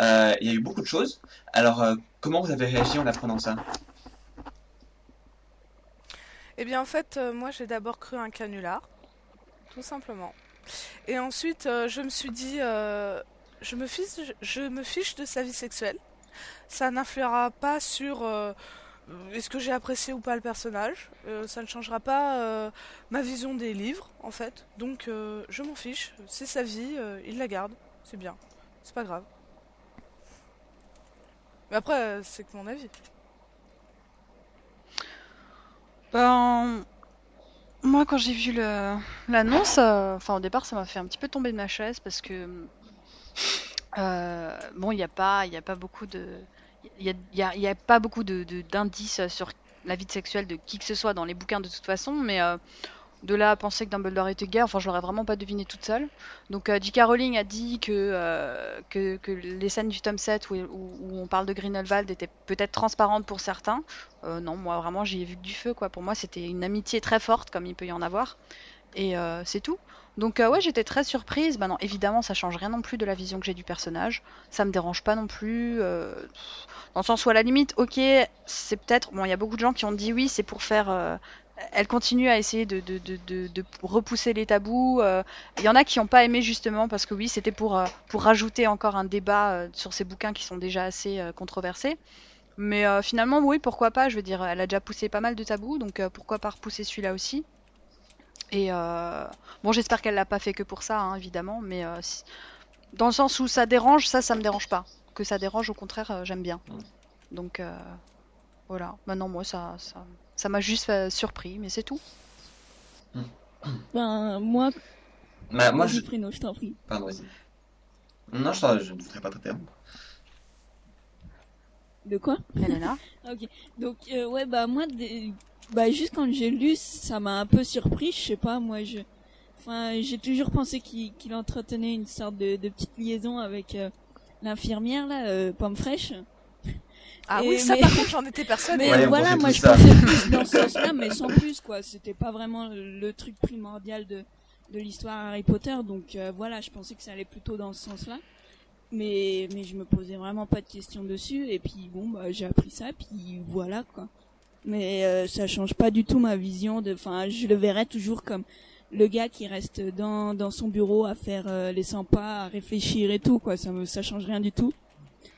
Euh, il y a eu beaucoup de choses. Alors, euh, comment vous avez réagi en apprenant ça? Eh bien, en fait, euh, moi j'ai d'abord cru un canular, tout simplement. Et ensuite, je me suis dit, je, me fiche, je me fiche de sa vie sexuelle. Ça n'influera pas sur est-ce que j'ai apprécié ou pas le personnage? Euh, Ça ne changera pas euh, ma vision des livres, en fait. Donc, euh, je m'en fiche. C'est sa vie, il la garde. C'est bien. C'est pas grave. Mais après, c'est que mon avis. Ben. Moi, quand j'ai vu l'annonce, enfin, au départ, ça m'a fait un petit peu tomber de ma chaise parce que. bon, il n'y a, a pas beaucoup de il n'y a, pas beaucoup d'indices de, sur la vie sexuelle de qui que ce soit dans les bouquins de toute façon, mais euh, de là à penser que Dumbledore était gay, enfin je l'aurais vraiment pas deviné toute seule. Donc euh, J.K. Rowling a dit que, euh, que, que, les scènes du tome 7 où, où, où on parle de Grindelwald étaient peut-être transparentes pour certains. Euh, non, moi vraiment j'y ai vu que du feu quoi. Pour moi c'était une amitié très forte comme il peut y en avoir. Et euh, c'est tout. Donc euh, ouais, j'étais très surprise. Bah non, évidemment, ça change rien non plus de la vision que j'ai du personnage. Ça me dérange pas non plus. Euh, dans le sens où à la limite, ok, c'est peut-être. Bon, il y a beaucoup de gens qui ont dit oui, c'est pour faire. Elle continue à essayer de repousser les tabous. Il y en a qui n'ont pas aimé justement parce que oui, c'était pour, pour rajouter encore un débat sur ces bouquins qui sont déjà assez controversés. Mais finalement, oui, pourquoi pas Je veux dire, elle a déjà poussé pas mal de tabous, donc pourquoi pas repousser celui-là aussi et euh, bon, j'espère qu'elle l'a pas fait que pour ça, hein, évidemment, mais euh, si... dans le sens où ça dérange, ça, ça me dérange pas. Que ça dérange, au contraire, euh, j'aime bien. Donc euh, voilà. Maintenant, moi, ça, ça, ça m'a juste surpris, mais c'est tout. Ben moi. Bah, moi, je... Prino, je t'en prie. Pardon, vas-y. Non, je, je ne voudrais pas t'interrompre. De quoi? Ok. Donc euh, ouais bah moi des... bah juste quand j'ai lu ça m'a un peu surpris. Je sais pas moi je enfin j'ai toujours pensé qu'il qu entretenait une sorte de, de petite liaison avec euh, l'infirmière là euh, pomme fraîche. Ah Et oui ça mais... par contre j'en étais persuadée. Mais Ouais, voilà moi je ça. pensais plus dans ce sens-là mais sans plus quoi. C'était pas vraiment le, le truc primordial de de l'histoire Harry Potter donc euh, voilà je pensais que ça allait plutôt dans ce sens-là mais mais je me posais vraiment pas de questions dessus et puis bon bah j'ai appris ça puis voilà quoi mais euh, ça change pas du tout ma vision de enfin je le verrais toujours comme le gars qui reste dans, dans son bureau à faire euh, les 100 pas, à réfléchir et tout, quoi. Ça me, ça change rien du tout.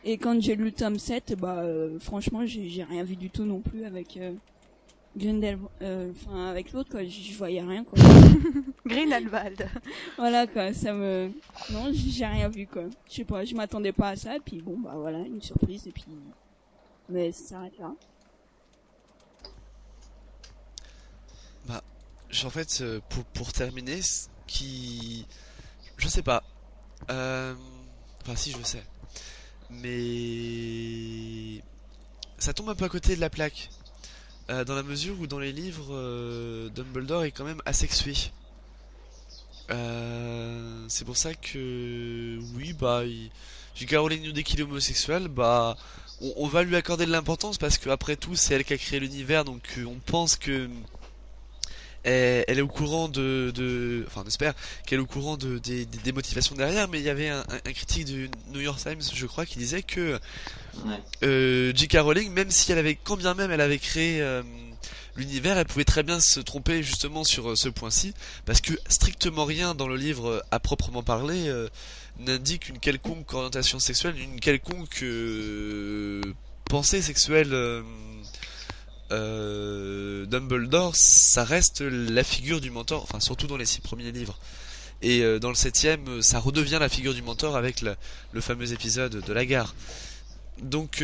Et quand j'ai lu le tome 7, bah, euh, franchement, j'ai j'ai rien vu du tout non plus avec euh, Grindel, euh, enfin, avec l'autre, quoi. Je je voyais rien, quoi. Grindelwald. voilà, quoi. Ça me, non, j'ai j'ai rien vu, quoi. Je sais pas, je m'attendais pas à ça, et puis bon, bah voilà, une surprise, et puis, mais ça s'arrête là. En fait, euh, pour, pour terminer, ce qui. Je sais pas. Euh, Enfin, si, je sais. Mais. Ça tombe un peu à côté de la plaque. Euh, dans la mesure où dans les livres, Dumbledore est quand même asexué. C'est pour ça que. Oui, bah. Il... J.K. Nous est homosexuel, bah. On, va lui accorder de l'importance parce que après tout, c'est elle qui a créé l'univers, donc on pense que elle, elle est au courant de, de enfin on espère qu'elle est au courant de, des, des- des motivations derrière, mais il y avait un, un- critique du New York Times, je crois, qui disait que euh, J.K. Rowling, même si elle avait, quand bien même elle avait créé euh, l'univers, elle pouvait très bien se tromper justement sur euh, ce point-ci, parce que strictement rien dans le livre euh, à proprement parler euh, n'indique une quelconque orientation sexuelle, une quelconque euh, pensée sexuelle. Euh, Dumbledore, ça reste la figure du mentor, enfin surtout dans les six premiers livres. Et euh, dans le septième, euh, ça redevient la figure du mentor avec le fameux épisode de la gare. Donc,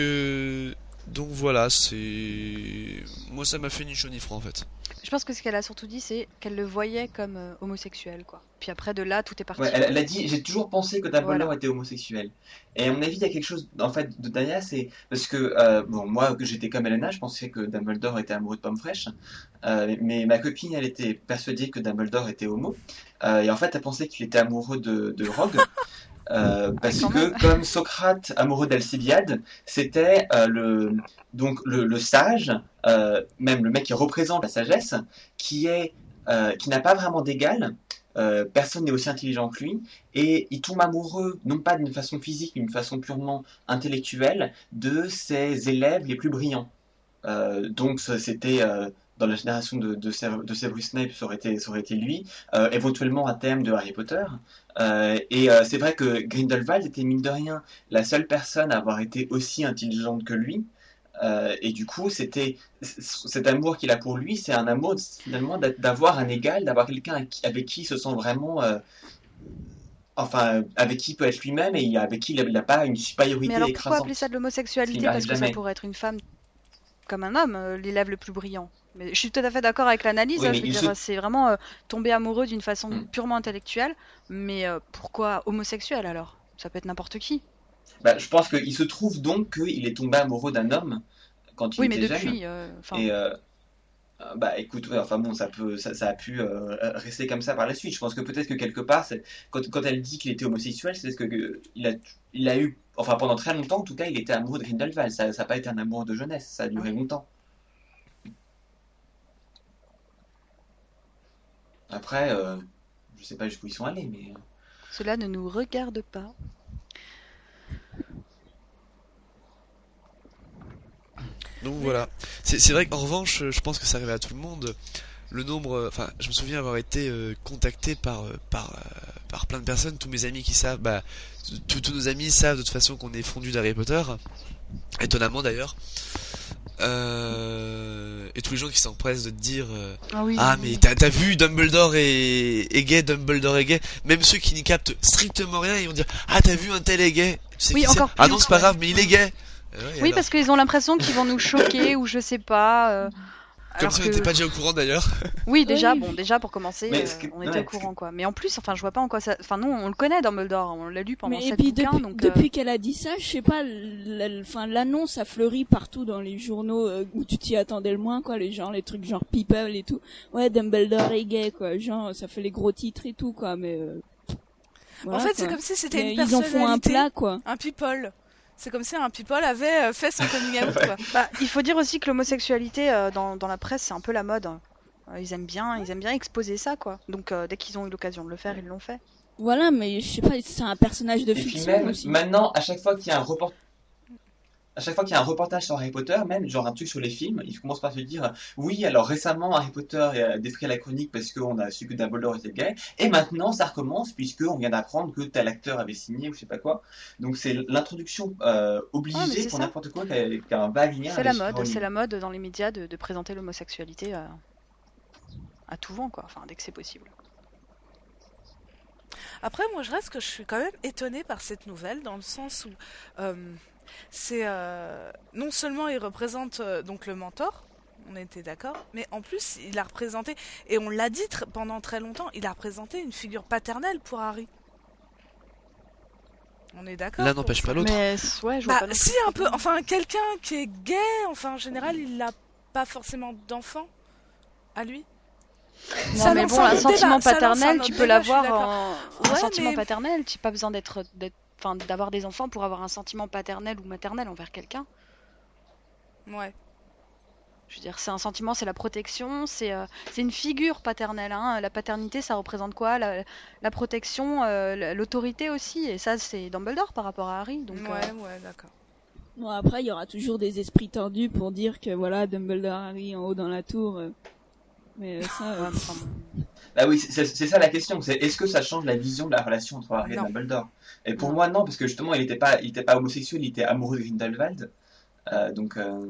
donc voilà, c'est moi ça m'a fait ni chaud ni froid en fait. Je pense que ce qu'elle a surtout dit, c'est qu'elle le voyait comme euh, homosexuel, quoi. Puis après, de là, tout est parti. Ouais, elle, elle a dit, j'ai toujours pensé que Dumbledore Voilà. était homosexuel. Et à mon avis, il y a quelque chose, en fait, de derrière, c'est parce que, euh, bon, moi, que j'étais comme Elena, je pensais que Dumbledore était amoureux de pommes fraîches. Euh, mais ma copine, elle était persuadée que Dumbledore était homo. Euh, et en fait, elle pensait qu'il était amoureux de, de Rogue. Euh, parce que, comme Socrate amoureux d'Alcibiade, c'était euh, le donc le, le sage, euh, même le mec qui représente la sagesse, qui est euh, qui n'a pas vraiment d'égal. Euh, personne n'est aussi intelligent que lui et il tombe amoureux non pas d'une façon physique mais d'une façon purement intellectuelle de ses élèves les plus brillants. Euh, donc c'était euh, dans la génération de, de, Sever- de Severus Snape, ça aurait été, ça aurait été lui, euh, éventuellement un thème de Harry Potter. Euh, et euh, c'est vrai que Grindelwald était mine de rien la seule personne à avoir été aussi intelligente que lui. Et du coup, c'était cet amour qu'il a pour lui, c'est un amour finalement d'a- d'avoir un égal, d'avoir quelqu'un avec qui- il se sent vraiment, enfin, avec qui il peut être lui-même et avec qui il n'a pas une supériorité Mais alors pourquoi écrasante. appeler ça de l'homosexualité Parce que ça pourrait être une femme comme un homme, euh, l'élève le plus brillant. Mais je suis tout à fait d'accord avec l'analyse. Oui, hein, mais je veux il dire, se- c'est vraiment euh, tomber amoureux d'une façon Mm. purement intellectuelle. Mais euh, pourquoi homosexuel alors? Ça peut être n'importe qui. Bah, je pense qu'il se trouve donc qu'il est tombé amoureux d'un homme quand il Oui, mais était jeune. depuis. Et euh, bah écoute, ouais, enfin bon, ça peut, ça, ça a pu euh, rester comme ça par la suite. Je pense que peut-être que quelque part, quand, quand elle dit qu'il était homosexuel, c'est parce que que il a, il a eu, enfin pendant très longtemps en tout cas, il était amoureux de Grindelwald. Ça, ça n'a pas été un amour de jeunesse, ça a duré longtemps. Après, euh, je sais pas jusqu'où ils sont allés, mais euh, Cela ne nous regarde pas. Donc voilà. C'est vrai qu'en revanche, euh, je pense que ça arrive à tout le monde. Le nombre, euh, enfin, je me souviens avoir été euh, contacté par par par plein de personnes, tous mes amis qui savent, bah, tous nos amis savent de toute façon qu'on est fondu d'Harry Potter, étonnamment d'ailleurs. Euh, et tous les gens qui s'empressent de te dire euh, Ah oui. ah mais t'as vu Dumbledore est, est gay Dumbledore est gay? Même ceux qui n'y captent strictement rien ils vont dire ah t'as vu un tel est gay? Tu sais Oui, encore ah non c'est pas grave mais il est gay Euh, Oui, alors. parce qu'ils ont l'impression qu'ils vont nous choquer ou je sais pas. euh, comme si on que- n'était pas déjà au courant d'ailleurs Oui, déjà, Oui. bon, déjà pour commencer, euh, que- on était ouais, au courant quoi. Mais en plus, enfin, je vois pas en quoi ça. Enfin, non, on le connaît Dumbledore, on l'a lu pendant Mais et sept puis bouquins, depuis, donc. euh, depuis qu'elle a dit ça, je sais pas, enfin l'annonce a fleuri partout dans les journaux où tu t'y attendais le moins quoi, les gens, les trucs genre People et tout. Ouais, Dumbledore est gay quoi, genre ça fait les gros titres et tout quoi, mais. euh, en fait, c'est comme si c'était une ils en font un personnalité, plat quoi. un people. C'est comme si un people avait euh, fait son coming out, quoi. Bah, il faut dire aussi que l'homosexualité euh, dans, dans la presse, c'est un peu la mode. Euh, Ils aiment bien, ils aiment bien exposer ça, quoi. Donc euh, dès qu'ils ont eu l'occasion de le faire, ils l'ont fait. Voilà, mais je sais pas, c'est un personnage de Et puis fiction même aussi. maintenant, à chaque fois qu'il y a un report... à chaque fois qu'il y a un reportage sur Harry Potter, même genre un truc sur les films, ils commencent par se dire oui, alors récemment Harry Potter a défrayé la chronique parce qu'on a su que Dumbledore était gay, et maintenant ça recommence puisqu'on vient d'apprendre que tel acteur avait signé ou je sais pas quoi. Donc c'est l'introduction euh, obligée Ouais, mais c'est pour n'importe quoi qui a, qui a un vague lien C'est la mode, c'est la mode dans les médias de, de présenter l'homosexualité à, à tout vent, quoi. Enfin, dès que c'est possible. Après, moi, je reste que je suis quand même étonnée par cette nouvelle, dans le sens où euh, c'est euh, non seulement il représente euh, donc le mentor, on était d'accord, mais en plus il a représenté et on l'a dit tr- pendant très longtemps, il a représenté une figure paternelle pour Harry. On est d'accord. L'un n'empêche pas l'autre. Mais ouais, je vois Bah, pas si un peu, enfin quelqu'un qui est gay, enfin en général il n'a pas forcément d'enfant à lui. Non, Ça mais bon, un sentiment débat, paternel, tu peux l'avoir en... un sentiment mais- paternel, tu n'as pas besoin d'être- enfin, d'avoir des enfants pour avoir un sentiment paternel ou maternel envers quelqu'un. Ouais. Je veux dire, c'est un sentiment, c'est la protection, c'est euh, c'est une figure paternelle. Hein. La paternité, ça représente quoi? La, la protection, euh, la- l'autorité aussi. Et ça, c'est Dumbledore par rapport à Harry. Donc, ouais, euh, ouais, d'accord. Bon, après, il y aura toujours des esprits tendus pour dire que voilà, Dumbledore Harry en haut dans la tour. euh, Mais euh, ça, euh. Bah oui, c'est c'est ça la question. C'est est-ce que ça change la vision de la relation entre Harry Non. et Dumbledore? Et pour moi, non, parce que justement, il n'était pas, il était pas homosexuel, il était amoureux de Grindelwald. Euh, donc, euh,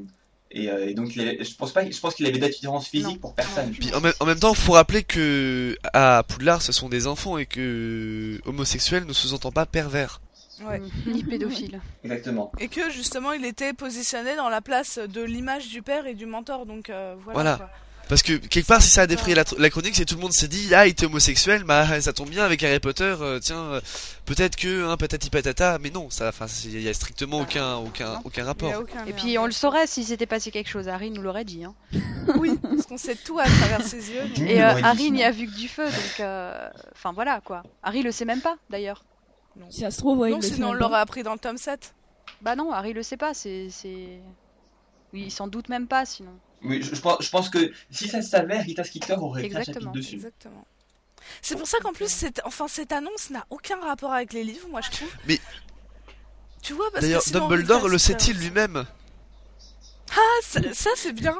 et, euh, et donc, il avait- je pense pas, je pense qu'il avait d'attirance physique Non. pour personne. Puis en même, en même temps, faut rappeler que à Poudlard, ce sont des enfants et que homosexuel ne sous-entend pas pervers. Ouais. ni pédophile. Exactement. Et que justement il était positionné dans la place de l'image du père et du mentor, donc euh, voilà. Voilà. quoi. Parce que quelque part, si ça a défrayé la, la chronique, c'est tout le monde s'est dit ah il était homosexuel, bah ça tombe bien avec Harry Potter, euh, tiens euh, peut-être que hein, patati patata, mais non, ça, enfin il y a strictement aucun aucun non. aucun y rapport. aucun Et puis, on le saurait si s'était passé quelque chose. Harry nous l'aurait dit. Hein. Oui, parce qu'on sait tout à travers ses yeux. Et euh, Harry n'y a vu que du feu. Donc, euh, enfin, voilà quoi. Harry le sait même pas d'ailleurs. si ça se trouve, ouais, non, sinon on l'aurait appris dans le tome 7. Bah non, Harry le sait pas. C'est. c'est- Oui, il s'en doute même pas sinon. Oui, je, je pense, je pense que si ça se savait, Rita Skeeter aurait écrit un Exactement. chapitre dessus. Exactement. C'est pour ça qu'en plus, cette, enfin, cette annonce n'a aucun rapport avec les livres, moi je trouve. Mais- Tu vois, parce D'ailleurs, que sinon, Dumbledore Rita le Skeeter- sait-il lui-même Ah, ça, ça, c'est bien.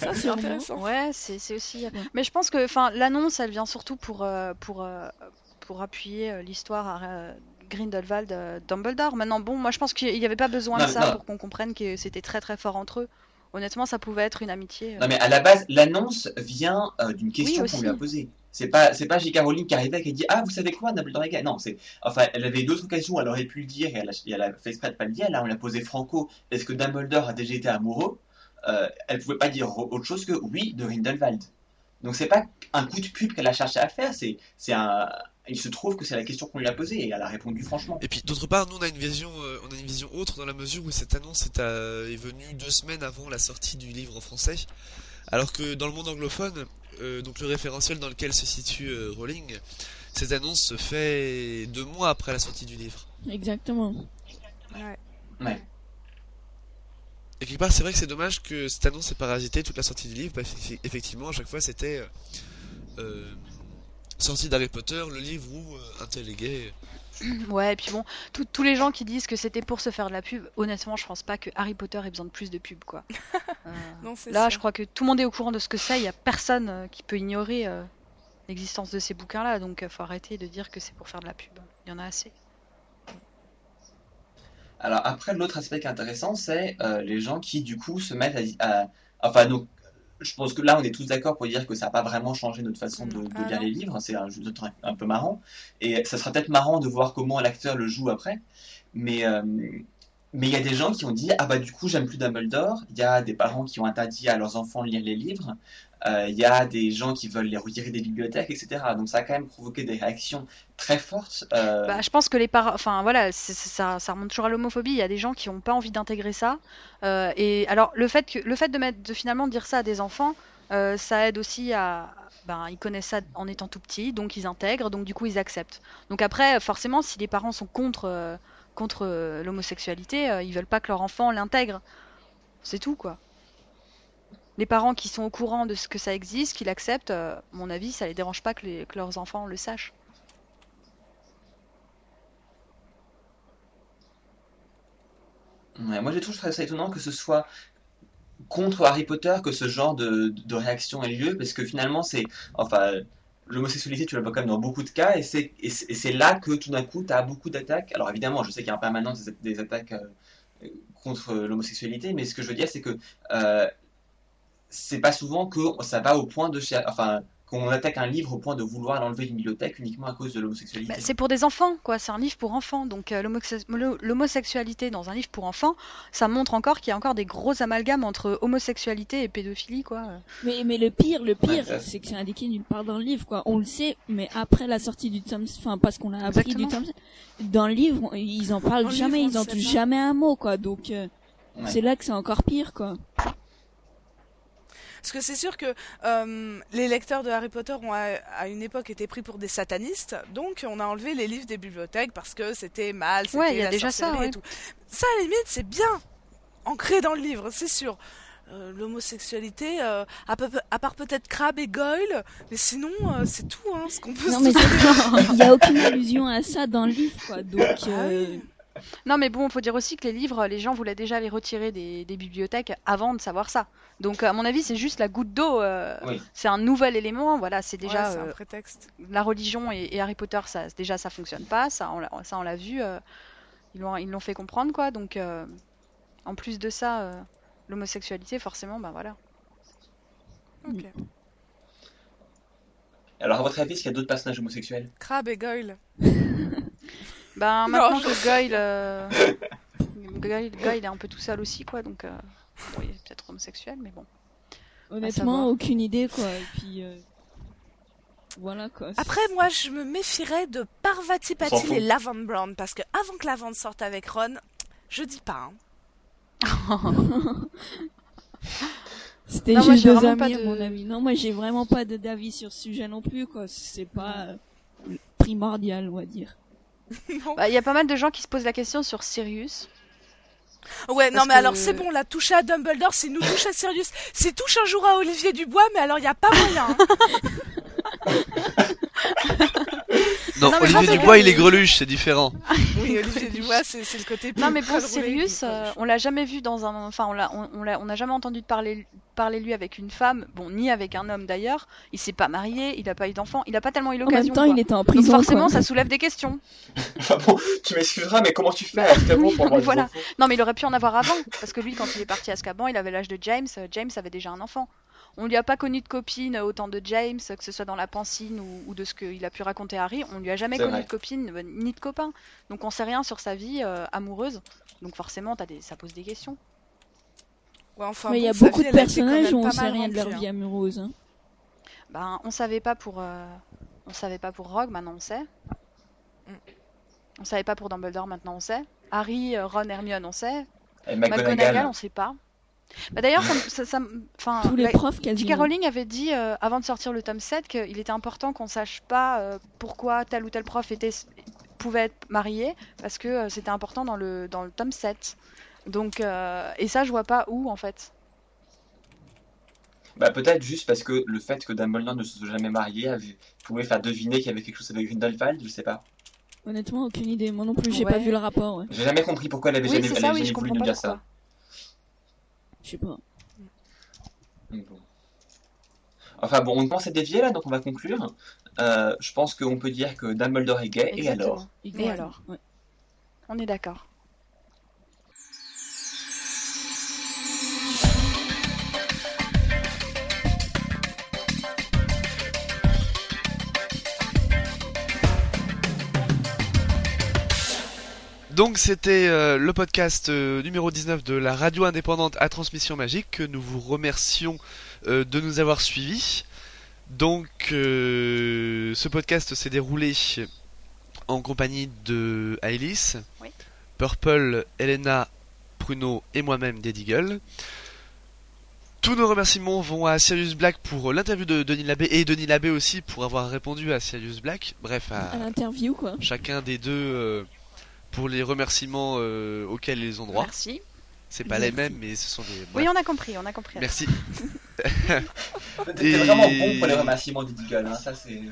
Ça c'est intéressant. Ouais, c'est c'est aussi. Mais je pense que, enfin, l'annonce, elle vient surtout pour euh, pour euh, pour appuyer euh, l'histoire à euh, Grindelwald, euh, Dumbledore. Maintenant, bon, moi, je pense qu'il n'y avait pas besoin Non, de ça non. pour qu'on comprenne que c'était très très fort entre eux. Honnêtement, ça pouvait être une amitié. euh. Non mais à la base, l'annonce vient euh, d'une question Oui, qu'on lui a posée. C'est pas, c'est pas J.K. Rowling qui arrivait et qui dit ah vous savez quoi Dumbledore. Non c'est, enfin elle avait d'autres occasions, elle aurait pu le dire et elle a, et elle a fait exprès de pas le dire. Là on l'a posé franco. Est-ce que Dumbledore a déjà été amoureux? Euh, Elle pouvait pas dire autre chose que oui de Grindelwald. Donc c'est pas un coup de pub qu'elle a cherché à faire. C'est, c'est un, il se trouve que c'est la question qu'on lui a posée et elle a répondu franchement. Et puis d'autre part, nous on a une vision, euh, on a une vision autre dans la mesure où cette annonce est, à- est venue deux semaines avant la sortie du livre en français, alors que dans le monde anglophone, euh, donc le référentiel dans lequel se situe euh, Rowling, cette annonce se fait deux mois après la sortie du livre. Exactement. Ouais. Ouais. Et quelque part, c'est vrai que c'est dommage que cette annonce ait parasité toute la sortie du livre. Bah, effe- effectivement, à chaque fois, c'était euh, euh, sortie d'Harry Potter, le livre où euh, un tel est gay. Ouais, et puis bon, tout- tous les gens qui disent que c'était pour se faire de la pub, honnêtement, je pense pas que Harry Potter ait besoin de plus de pub, quoi. Euh, Non, c'est Là, sûr. je crois que tout le monde est au courant de ce que c'est. Il y a personne euh, qui peut ignorer euh, l'existence de ces bouquins-là. Donc, il faut arrêter de dire que c'est pour faire de la pub. Il y en a assez. Alors après, l'autre aspect qui est intéressant, c'est euh, les gens qui du coup se mettent à, à- enfin donc, je pense que là on est tous d'accord pour dire que ça n'a pas vraiment changé notre façon de, de Ah lire non. les livres. C'est un, un peu marrant et ça sera peut-être marrant de voir comment l'acteur le joue après. Mais euh, mais il y a des gens qui ont dit ah bah du coup j'aime plus Dumbledore. Il y a des parents qui ont interdit à leurs enfants de lire les livres. Euh, Il y a des gens qui veulent les retirer des bibliothèques, etc. Donc ça a quand même provoqué des réactions très fortes. euh, Bah, je pense que les parents, enfin voilà, ça, remonte toujours à l'homophobie. Il y a des gens qui n'ont pas envie d'intégrer ça. Euh, et alors le fait que, le fait de finalement dire ça à des enfants, ça aide aussi à, ben ils connaissent ça en étant tout petits, donc ils intègrent, donc du coup ils acceptent. Donc après, forcément, si les parents sont contre, contre euh, l'homosexualité, euh, ils veulent pas que leur enfant l'intègre. C'est tout quoi. Les parents qui sont au courant de ce que ça existe, qui l'acceptent, euh, à mon avis, ça les dérange pas que, leurs enfants le sachent. Moi toujours trouvé ça étonnant que ce soit contre Harry Potter que ce genre de, de réaction ait lieu, parce que finalement c'est, enfin, l'homosexualité tu la vois quand même dans beaucoup de cas, et c'est là que tout d'un coup tu as beaucoup d'attaques. Alors évidemment, je sais qu'il y a en permanence des, attaques euh, contre l'homosexualité, mais ce que je veux dire c'est que euh, c'est pas souvent que ça va au point de, enfin, qu'on attaque un livre au point de vouloir l'enlever d'une bibliothèque uniquement à cause de l'homosexualité. Bah, c'est pour des enfants, quoi. C'est un livre pour enfants. Donc euh, l'homosex- l'ho- l'homosexualité dans un livre pour enfants, ça montre encore qu'il y a encore des gros amalgames entre homosexualité et pédophilie, quoi. Mais, mais le pire, le pire, Ouais, c'est que c'est indiqué nulle part dans le livre, quoi. On le sait, mais après la sortie du tome, enfin, parce qu'on a appris Exactement. du tome, dans le livre, on- ils en parlent Dans jamais, livre, ils en touchent jamais un mot, quoi. Donc, euh, Ouais. c'est là que c'est encore pire, quoi. Parce que c'est sûr que euh, les lecteurs de Harry Potter ont à, à une époque été pris pour des satanistes, donc on a enlevé les livres des bibliothèques parce que c'était mal, c'était Ouais, il y a la déjà ça, et tout. Ça, à la limite, c'est bien ancré dans le livre, c'est sûr. Euh, L'homosexualité, euh, à, peu- à part peut-être Crabbe et Goyle, mais sinon, euh, c'est tout hein, ce qu'on peut Non, se mais il y a aucune allusion à ça dans le livre, quoi. Donc, Ah oui. Non, mais bon, faut dire aussi que les livres, les gens voulaient déjà les retirer des, des bibliothèques avant de savoir ça. Donc, à mon avis, c'est juste la goutte d'eau. euh, Oui. C'est un nouvel élément. Voilà, c'est déjà Ouais, un euh, prétexte. la religion et, et Harry Potter, ça, déjà, ça fonctionne pas. Ça, on l'a, ça, on l'a vu. euh, ils l'ont, ils l'ont fait comprendre, quoi. Donc, euh, en plus de ça, euh, l'homosexualité, forcément, ben voilà. Ok. Alors à votre avis, est-ce qu'il y a d'autres personnages homosexuels? Crabbe et Goyle. Ben maintenant que. Goyle, euh, Goyle, Goyle est un peu tout seul aussi, quoi. Donc, euh, bon, il est peut-être homosexuel, mais bon. honnêtement, aucune idée, quoi. Et puis, euh, voilà, quoi. Après, moi, je me méfierais de Parvati Patil et Lavande Brown, parce que avant que Lavande sorte avec Ron, je dis pas. hein. C'était juste deux amis, de- mon avis. Non, moi, j'ai vraiment pas de- d'avis sur ce sujet non plus, quoi. C'est pas euh, primordial, on va dire. Bah, Il y a pas mal de gens qui se posent la question sur Sirius. Ouais, non, mais que- alors c'est bon, là, toucher à Dumbledore, c'est nous touche à Sirius. C'est touche un jour à Olivier Dubois, mais alors il y a pas moyen. hein. Non, Olivier Dubois, il est greluche, c'est différent. oui, Olivier Dubois, c'est c'est le côté. Non mais bon, Sirius, euh, on l'a jamais vu dans un, enfin on l'a, on, on l'a, on n'a jamais entendu de parler, parler lui avec une femme, bon ni avec un homme d'ailleurs. Il s'est pas marié, il a pas eu d'enfant, il a pas tellement eu En même l'occasion. temps, quoi. il était en Donc prison, forcément, quoi. ça soulève des questions. Enfin bon, tu m'excuseras, mais comment tu fais Azkaban oui, pour non, voilà. enfants Non mais il aurait pu en avoir avant, parce que lui, quand il est parti à Azkaban, il avait l'âge de James. euh, James avait déjà un enfant. On lui a pas connu de copine euh, autant de James, euh, que ce soit dans la pancine ou, ou de ce qu'il a pu raconter à Harry. On lui a jamais connu vrai. de copine ni de copain. Donc on sait rien sur sa vie euh, amoureuse. Donc forcément, t'as des... ça pose des questions. Ouais, enfin, Mais il y a beaucoup vie, de personnages où on sait rien de leur vie hein. amoureuse. hein. Ben, on savait pas pour, euh, on savait pas pour Rogue, maintenant on sait. Mm. On savait pas pour Dumbledore, maintenant on sait. Harry, euh, Ron, Hermione, on sait. Et McGonagall, McGonagall. on sait pas. Bah d'ailleurs, ça, ça m- enfin, Tous les la- profs, J.K. quasiment. Rowling avait dit euh, avant de sortir le tome 7 qu'il était important qu'on sache pas euh, pourquoi tel ou tel prof était pouvait être marié parce que euh, c'était important dans le dans le tome 7. Donc euh, et ça je vois pas où en fait. Bah peut-être juste parce que le fait que Dumbledore ne se soit jamais marié avait... pouvait faire deviner qu'il y avait quelque chose avec Grindelwald, je sais pas. Honnêtement, aucune idée. Moi non plus, j'ai Ouais. pas vu le rapport. Ouais. J'ai jamais compris pourquoi elle avait Oui, jamais, c'est elle ça, avait oui, jamais je voulu comprends nous dire ça. Je sais pas. Bon. Enfin bon, on commence à dévier là, donc on va conclure. Euh, je pense qu'on peut dire que Dumbledore est gay, et alors? Et alors? Ouais. On est d'accord. Donc c'était euh, le podcast euh, numéro 19 de la radio indépendante à transmission magique que nous vous remercions euh, de nous avoir suivis. Donc ce podcast s'est déroulé en compagnie de Oui. Purple, Elena, Pruno et moi-même Deagle. Tous nos remerciements vont à Sirius Black pour l'interview de Denis Labbé et Denis Labbé aussi pour avoir répondu à Sirius Black. Bref, à, À l'interview, quoi. chacun des deux pour les remerciements euh, auxquels ils ont droit. Merci. C'est pas les mêmes, mais ce sont des. Oui, on a compris, on a compris. Merci. T'es Et- vraiment bon pour les remerciements d'Idigal, hein, ça c'est...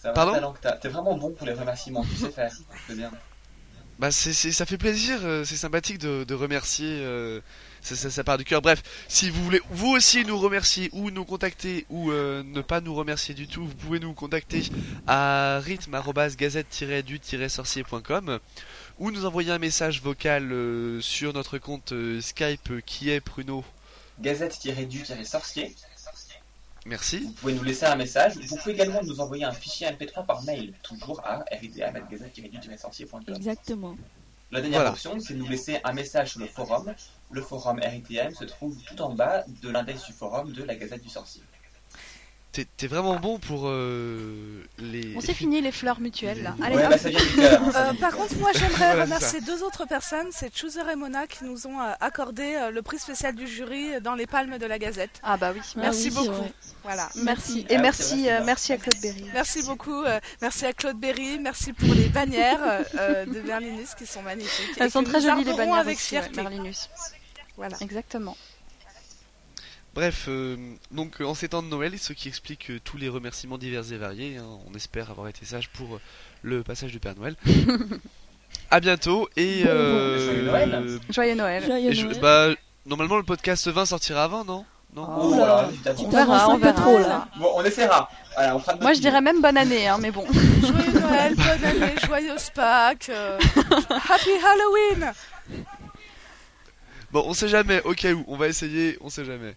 C'est un vrai Pardon talent que t'as. T'es vraiment bon pour les remerciements, tu sais faire, c'est bien. Bah c'est, c'est- ça fait plaisir, euh, c'est sympathique de, de remercier, euh, ça, ça, ça part du cœur. Bref, si vous voulez vous aussi nous remercier ou nous contacter ou euh, ne pas nous remercier du tout, vous pouvez nous contacter à rythme-gazette-du-sorcier.com ou nous envoyer un message vocal euh, sur notre compte euh, Skype euh, qui est Pruno. Gazette-du-sorcier. Merci. Vous pouvez nous laisser un message. Vous pouvez également nous envoyer un fichier MP3 par mail, toujours à ritm.gazette-du-sorcier.com. Exactement. La dernière Voilà. option, c'est de nous laisser un message sur le forum. Le forum RITM se trouve tout en bas de l'index du forum de la Gazette du Sorcier. T'es, t'es vraiment bon pour euh, les. On s'est fini les fleurs mutuelles là. Allez, hop. bah Euh, par contre, moi j'aimerais Voilà, remercier deux autres personnes, c'est Chooser et Mona qui nous ont euh, accordé euh, le prix spécial du jury dans les palmes de la Gazette. Ah bah oui. Ah Merci oui, c'est beaucoup. Voilà. Merci. Ah, Et c'est merci, vrai, euh, c'est merci à Claude Berry. Merci beaucoup. euh, merci à Claude Berry. Merci pour les bannières euh, euh, de Berlinus qui sont magnifiques. et Elles sont que très nous jolies les arborons bannières avec aussi, ouais, fierté. Merlinus. Voilà. Exactement. Bref, euh, donc en ces temps de Noël, ce qui explique euh, tous les remerciements divers et variés. hein, on espère avoir été sage pour euh, le passage du Père Noël. à bientôt et. Euh, Joyeux Noël. Joyeux Noël. Joyeux et je- Noël. bah, normalement, le podcast 20 sortira avant, non? Non? Oh, là. Tu On verra, on trop là. Bon, on essaiera. Voilà, on fera de Moi je dirais même bonne année, hein, mais bon. Joyeux Noël, bonne année, joyeuse Pâques, euh, Happy Halloween. Bon, on sait jamais, au cas où, on va essayer, on sait jamais.